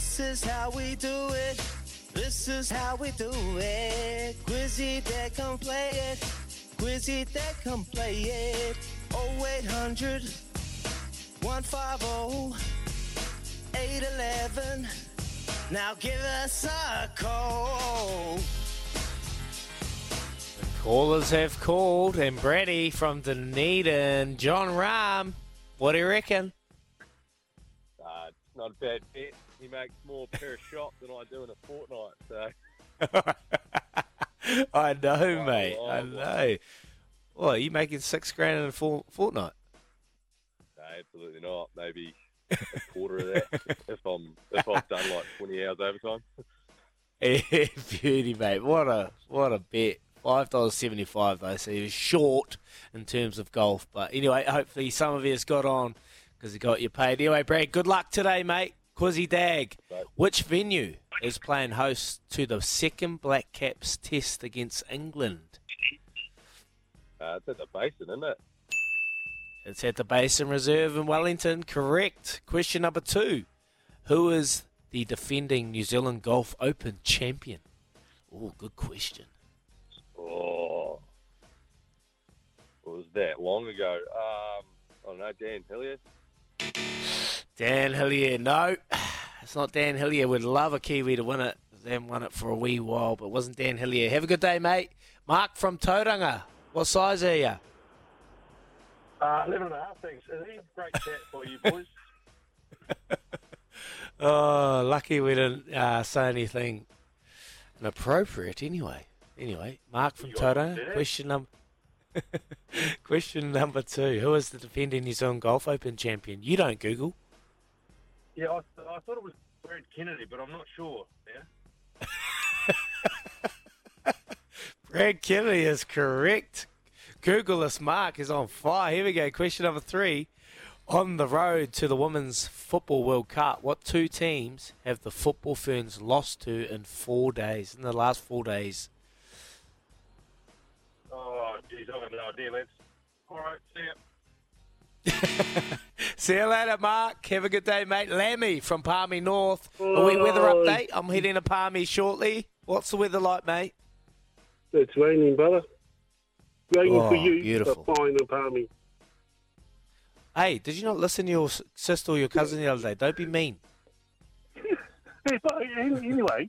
This is how we do it. This is how we do it. Quizzy that come play it. Quizzy that come play it. 0800 150 811. Now give us a call. Callers have called, and Brady from Dunedin, Jon Rahm. What do you reckon? Uh, it's not a bad bet. He makes more per shot than I do in a fortnight. So I know, Oh, mate. I oh, know. What, are you making six grand in a for- fortnight? no, absolutely not. Maybe a quarter of that if I'm if I've done like 20 hours overtime. Beauty, mate. What a what a bet. Five dollars seventy five though, so he was short in terms of golf. But anyway, hopefully some of you has got on because he got you paid. Anyway, Brad, good luck today, mate. Quizzy Dag. Which venue is playing host to the second Black Caps test against England? Uh, it's at the basin, isn't it? It's at the Basin Reserve in Wellington. Correct. Question number two. Who is the defending New Zealand Golf Open champion? Oh, good question. Oh, was that long ago? Um, I don't know. Dan Hillier. Dan Hillier, no. It's not Dan Hillier. We'd love a Kiwi to win it. Haven't won it for a wee while, but it wasn't Dan Hillier. Have a good day, mate. Mark from Tauranga. What size are you? Uh, 11 and a half, thanks. Great chat for you boys? Oh, lucky we didn't uh, say anything inappropriate anyway. Anyway, Mark from Tauranga. Question number Question number two. Who is the defending New Zealand Golf Open champion? You don't Google. Yeah, I, I thought it was Brad Kennedy, but I'm not sure. Yeah. Brad Kennedy is correct. Googleless Mark is on fire. Here we go. Question number three. On the road to the Women's Football World Cup, what two teams have the Football Ferns lost to in four days, in the last four days? Oh, geez, I have no idea, lads. All right, see ya. See you later, Mark. Have a good day, mate. Lammy from Palmy North. A wee weather update. I'm heading to Palmy shortly. What's the weather like, mate? It's raining, brother. Raining Oh, for you, beautiful. but fine and palmy. Hey, did you not listen to your sister or your cousin the other day? Don't be mean. Hey, but an- anyway,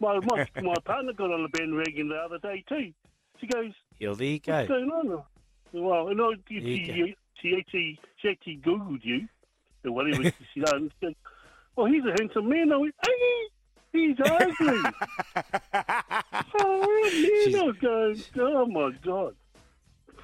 my, my my partner got on the bandwagon the other day too. She goes, Here, there you "What's going on?" Well, no, There you she, actually she actually googled you, or whatever she. She goes, "Well, he's a handsome man." I went, "Hey, he's ugly." oh man, I was going, "Oh my god."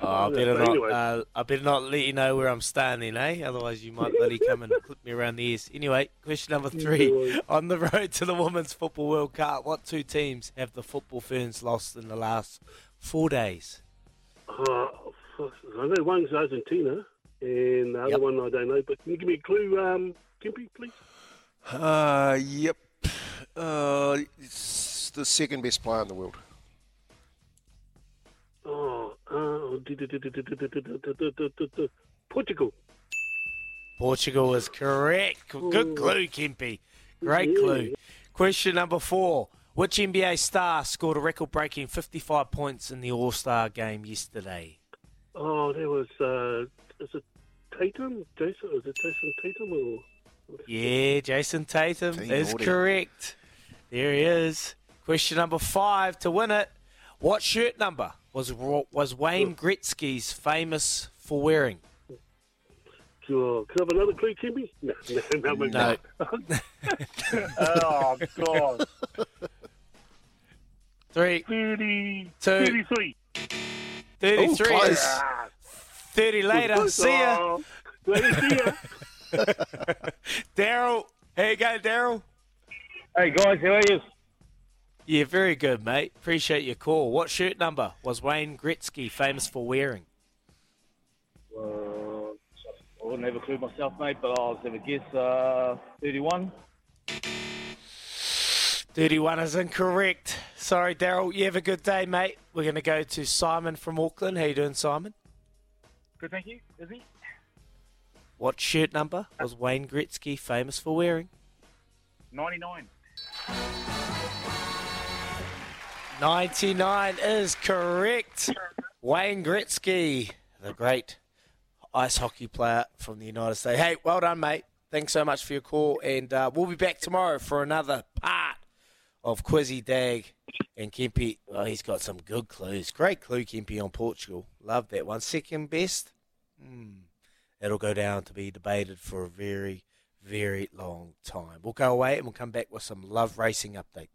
Oh, I better not. Uh, I better not let you know where I'm standing, eh? Otherwise, you might bloody come and clip me around the ears. Anyway, question number three: On the road to the Women's Football World Cup, what two teams have the Football Ferns lost in the last four days? Fuck. I know one's Argentina, and the other yep. one I don't know. But can you give me a clue, um, Kimpy, please? Uh, yep. Uh, it's the second best player in the world. Oh, Portugal. Portugal is correct. Good clue, Kimpy. Great clue. Question number four. Which NBA star scored a record breaking 55 points in the All Star game yesterday? Oh, there was, uh, is it Tatum? Jason, is it Jayson Tatum or? Yeah, Jayson Tatum Team is Audi. correct. There he is. Question number five to win it. What shirt number was was Wayne Gretzky's famous for wearing? Sure. Can I have another clue, Kimpy? No, no, no. No. oh, God. Three, 30, Two. 33. 33 Oh, is close. 30 later. See ya. Later, see ya. Daryl. Here you go, Daryl. Hey, guys, how are you? Yeah, very good, mate. Appreciate your call. What shirt number was Wayne Gretzky famous for wearing? Uh, I wouldn't have a clue myself, mate, but I'll have a guess. Uh, 31. 31 is incorrect. Sorry, Daryl. You have a good day, mate. We're going to go to Simon from Auckland. How you doing, Simon? Good, thank you. Is he? What shirt number was Wayne Gretzky famous for wearing? 99. 99 is correct. Wayne Gretzky, the great ice hockey player from the United States. Hey, well done, mate. Thanks so much for your call, and uh, we'll be back tomorrow for another part of Quizzy Dag and Kempy. Oh, he's got some good clues. Great clue, Kempy, on Portugal. Love that one. Second best. Hmm. It'll go down to be debated for a very, very long time. We'll go away and we'll come back with some love racing update.